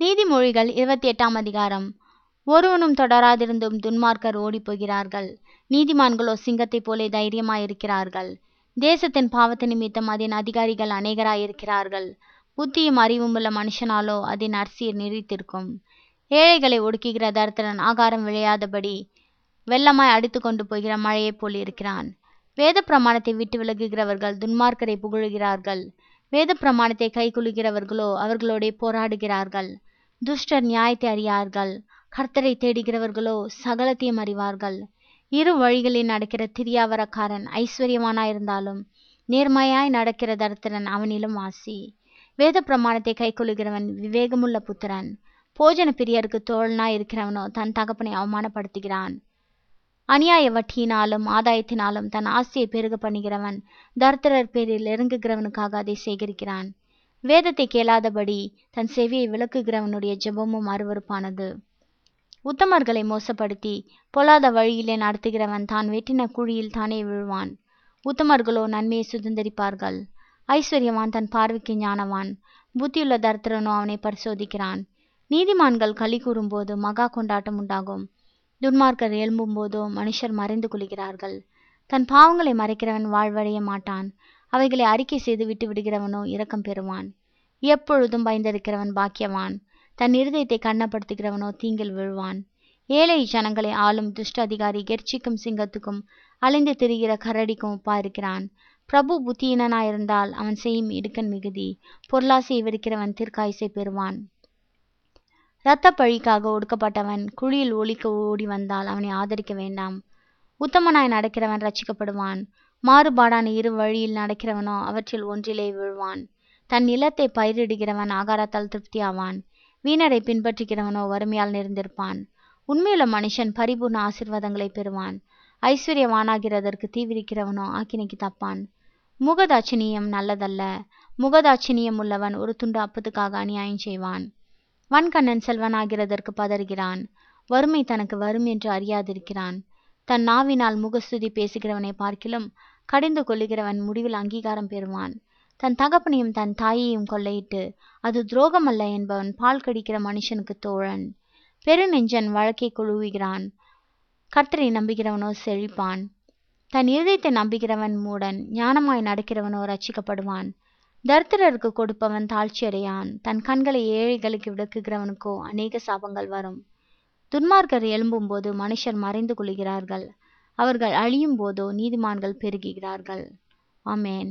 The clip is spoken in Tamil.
நீதிமொழிகள் இருபத்தி எட்டாம் அதிகாரம். ஒருவனும் தொடராதிருந்தும் துன்மார்க்கர் ஓடிப்போகிறார்கள். நீதிமான்களோ சிங்கத்தைப் போலே தைரியமாயிருக்கிறார்கள். தேசத்தின் பாவத்து நிமித்தம் அதன் அதிகாரிகள் அநேகராயிருக்கிறார்கள். புத்தியும் அறிவும் உள்ள மனுஷனாலோ அதன் அரிசியில் நீடித்திருக்கும். ஏழைகளை ஒடுக்குகிற தரித்திரன் ஆகாரம் விளையாதபடி வெள்ளமாய் அடித்து கொண்டு போகிற மழையைப் போல் இருக்கிறான். வேத பிரமாணத்தை விட்டு விலகுகிறவர்கள் துன்மார்க்கரை புகழுகிறார்கள். வேத பிரமாணத்தை கைக்குலுகிறவர்களோ அவர்களோடே போராடுகிறார்கள். துஷ்டர் நியாயத்தை அறியார்கள். கர்த்தரை தேடுகிறவர்களோ சகலத்தையும் அறிவார்கள். இரு வழிகளில் நடக்கிற திரியாவரக்காரன் ஐஸ்வர்யமானாயிருந்தாலும் நேர்மையாய் நடக்கிற தரித்திரன் அவனிலும் வாசி வேத பிரமாணத்தை கைக்கொள்ளுகிறவன் விவேகமுள்ள புத்திரன். போஜன பிரியருக்கு தோழனாய் இருக்கிறவனோ தன் தகப்பனை அவமானப்படுத்துகிறான். அநியாய வட்டியினாலும் ஆதாயத்தினாலும் தன் ஆசையை பெருக பண்ணுகிறவன் தர்த்தரர் பேரில் இறங்குகிறவனுக்காக அதை சேகரிக்கிறான். வேதத்தை கேளாதபடி தன் செவியை விளக்குகிறவனுடைய ஜெபமும் அருவருப்பானது. உத்தமர்களை மோசப்படுத்தி பொல்லாத வழியிலே நடத்துகிறவன் தான் வெட்டின குழியில் தானே விழுவான். உத்தமர்களோ நன்மையை சுதந்திரிப்பார்கள். ஐஸ்வர்யவான் தன் பார்வைக்கு ஞானவான். புத்தியுள்ள தர்த்தரனோ அவனை பரிசோதிக்கிறான். நீதிமான்கள் களி கூறும்போது மகா கொண்டாட்டம் உண்டாகும். துன்மார்க்கர் எழும்பும்போதோ மனுஷர் மறைந்து கொள்கிறார்கள் தன் பாவங்களை மறைக்கிறவன் வாழ்வடைய மாட்டான். அவைகளை அறிக்கை செய்து விட்டு விடுகிறவனோ இரக்கம் பெறுவான். எப்பொழுதும் பயந்திருக்கிறவன் பாக்கியவான். தன் இருதயத்தை கண்ணப்படுத்துகிறவனோ தீங்கில் விழுவான். ஏழை ஜனங்களை ஆளும் துஷ்ட அதிகாரி கெர்ச்சிக்கும் சிங்கத்துக்கும் அலைந்து திரிகிற கரடிக்கும் ஒப்பா இருக்கிறான் பிரபு புத்தியினனாயிருந்தால் அவன் செய்யும் இடுக்கன் மிகுதி. பொருளாசை விடுக்கிறவன் தீர்க்காயசை பெறுவான். இரத்த பழிக்காக ஒடுக்கப்பட்டவன் குழியில் ஒழிக்க ஓடி வந்தால் அவனை ஆதரிக்க வேண்டாம். உத்தமனாய் நடக்கிறவன் ரட்சிக்கப்படுவான் மாறுபாடான இரு வழியில் நடக்கிறவனோ அவற்றில் ஒன்றிலே விழுவான். தன் நிலத்தை பயிரிடுகிறவன் ஆகாரத்தால் திருப்தியாவான். வீணரை பின்பற்றுகிறவனோ வறுமையால் நிறைந்திருப்பான். உண்மையுள்ள மனுஷன் பரிபூர்ண ஆசிர்வாதங்களை பெறுவான். ஐஸ்வர்யவானாகிறதற்கு தீவிரிக்கிறவனோ ஆக்கினைக்கு தப்பான். முகதாட்சினியம் நல்லதல்ல. முகதாட்சினியம் உள்ளவன் ஒரு துண்டு அப்பத்துக்காக அநியாயம் செய்வான். வன்கண்ணன் செல்வனாகிறதற்கு பதறுகிறான். வறுமை தனக்கு வரும் என்று அறியாதிருக்கிறான். தன் நாவினால் முகஸ்துதி பேசுகிறவனை பார்க்கிலும் கடிந்து கொள்ளுகிறவன் முடிவில் அங்கீகாரம் பெறுவான். தன் தகப்பனையும் தன் தாயையும் கொள்ளையிட்டு அது துரோகமல்ல என்பவன் பால் கடிக்கிற மனுஷனுக்கு தோழன். பெருநெஞ்சன் வழக்கை குழுவுகிறான் கர்த்தரை நம்புகிறவனோ செழிப்பான். தன் இருதயத்தை நம்புகிறவன் மூடன் ஞானமாய் நடக்கிறவனோ ரட்சிக்கப்படுவான் தரித்திரருக்கு கொடுப்பவன் தாழ்ச்சியடையான். தன் கண்களை ஏழைகளுக்கு விளக்குகிறவனுக்கோ அநேக சாபங்கள் வரும். துன்மார்க்கர் எழும்பும்போது மனுஷர் மறைந்து கொள்கிறார்கள் அவர்கள் அழியும் போதோ நீதிமான்கள் பெருகுகிறார்கள். ஆமேன்.